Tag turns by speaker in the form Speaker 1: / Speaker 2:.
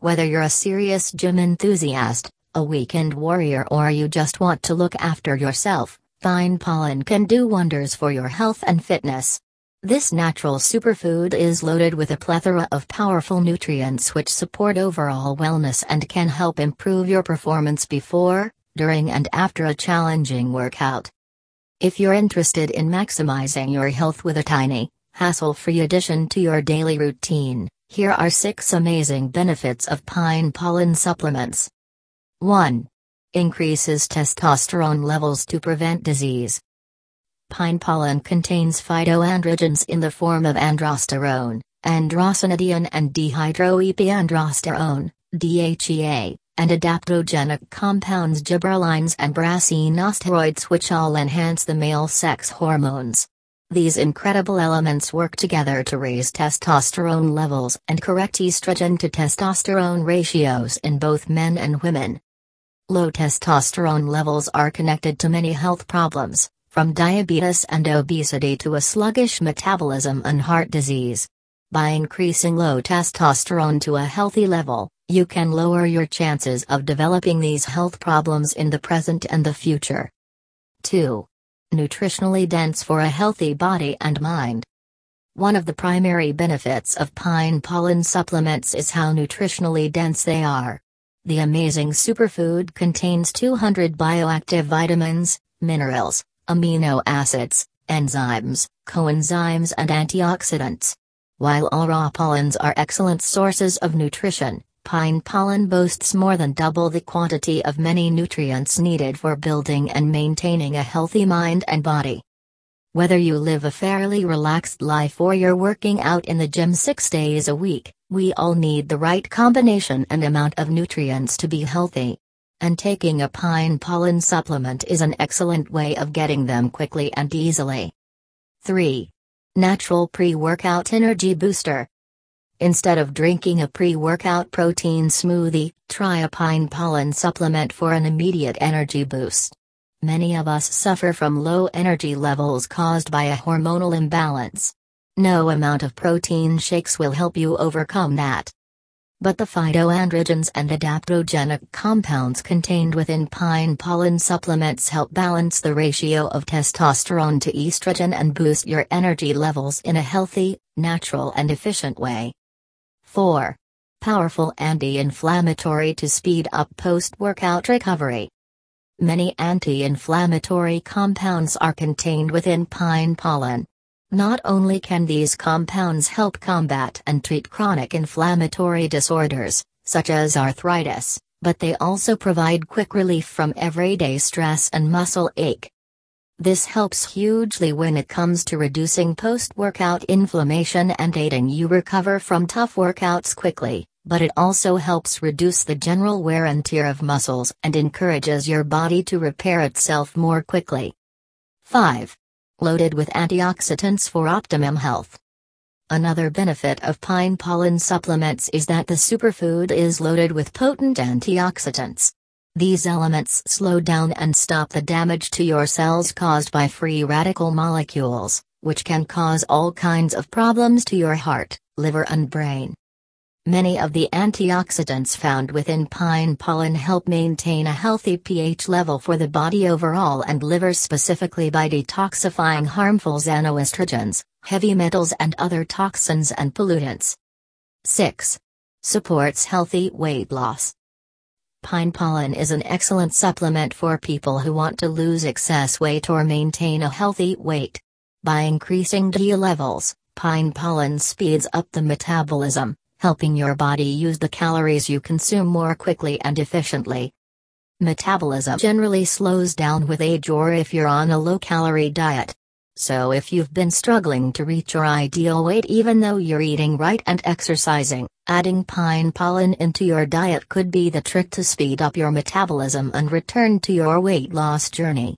Speaker 1: Whether you're a serious gym enthusiast, a weekend warrior, or you just want to look after yourself, pine pollen can do wonders for your health and fitness. This natural superfood is loaded with a plethora of powerful nutrients which support overall wellness and can help improve your performance before, during, and after a challenging workout. If you're interested in maximizing your health with a tiny, hassle free addition to your daily routine, here are six amazing benefits of pine pollen supplements. 1. Increases testosterone levels to prevent disease. Pine pollen contains phytoandrogens in the form of androsterone, androstenedione and dehydroepiandrosterone, DHEA, and adaptogenic compounds gibberellins and brassinosteroids which all enhance the male sex hormones. These incredible elements work together to raise testosterone levels and correct estrogen to testosterone ratios in both men and women. Low testosterone levels are connected to many health problems, from diabetes and obesity to a sluggish metabolism and heart disease. By increasing low testosterone to a healthy level, you can lower your chances of developing these health problems in the present and the future. 2. Nutritionally dense for a healthy body and mind. One of the primary benefits of pine pollen supplements is how nutritionally dense they are. The amazing superfood contains 200 bioactive vitamins, minerals, amino acids, enzymes, coenzymes, and antioxidants. While all raw pollens are excellent sources of nutrition, pine pollen boasts more than double the quantity of many nutrients needed for building and maintaining a healthy mind and body. Whether you live a fairly relaxed life or you're working out in the gym six days a week, we all need the right combination and amount of nutrients to be healthy and taking a pine pollen supplement is an excellent way of getting them quickly and easily. 3. Natural pre workout energy booster. Instead of drinking a pre workout protein smoothie, try a pine pollen supplement for an immediate energy boost. Many of us suffer from low energy levels caused by a hormonal imbalance. No amount of protein shakes will help you overcome that. But the phytoandrogens and adaptogenic compounds contained within pine pollen supplements help balance the ratio of testosterone to estrogen and boost your energy levels in a healthy, natural, and efficient way. 4. Powerful anti inflammatory to speed up post workout recovery. Many anti inflammatory compounds are contained within pine pollen, not only can these compounds help combat and treat chronic inflammatory disorders, such as arthritis, but they also provide quick relief from everyday stress and muscle ache. This helps hugely when it comes to reducing post workout inflammation and aiding you recover from tough workouts quickly, but it also helps reduce the general wear and tear of muscles and encourages your body to repair itself more quickly. 5 loaded with antioxidants for optimum health. Another benefit of pine pollen supplements is that the superfood is loaded with potent antioxidants. These elements slow down and stop the damage to your cells caused by free radical molecules, which can cause all kinds of problems to your heart, liver, and brain. Many of the antioxidants found within pine pollen help maintain a healthy pH level for the body overall and liver specifically by detoxifying harmful xenoestrogens, heavy metals, and other toxins and pollutants. 6. Supports healthy weight loss. Pine pollen is an excellent supplement for people who want to lose excess weight or maintain a healthy weight. By increasing DHEA levels, pine pollen speeds up the metabolism, helping your body use the calories you consume more quickly and efficiently. Metabolism generally slows down with age or if you're on a low calorie diet. So, if you've been struggling to reach your ideal weight even though you're eating right and exercising, adding pine pollen into your diet could be the trick to speed up your metabolism and return to your weight loss journey.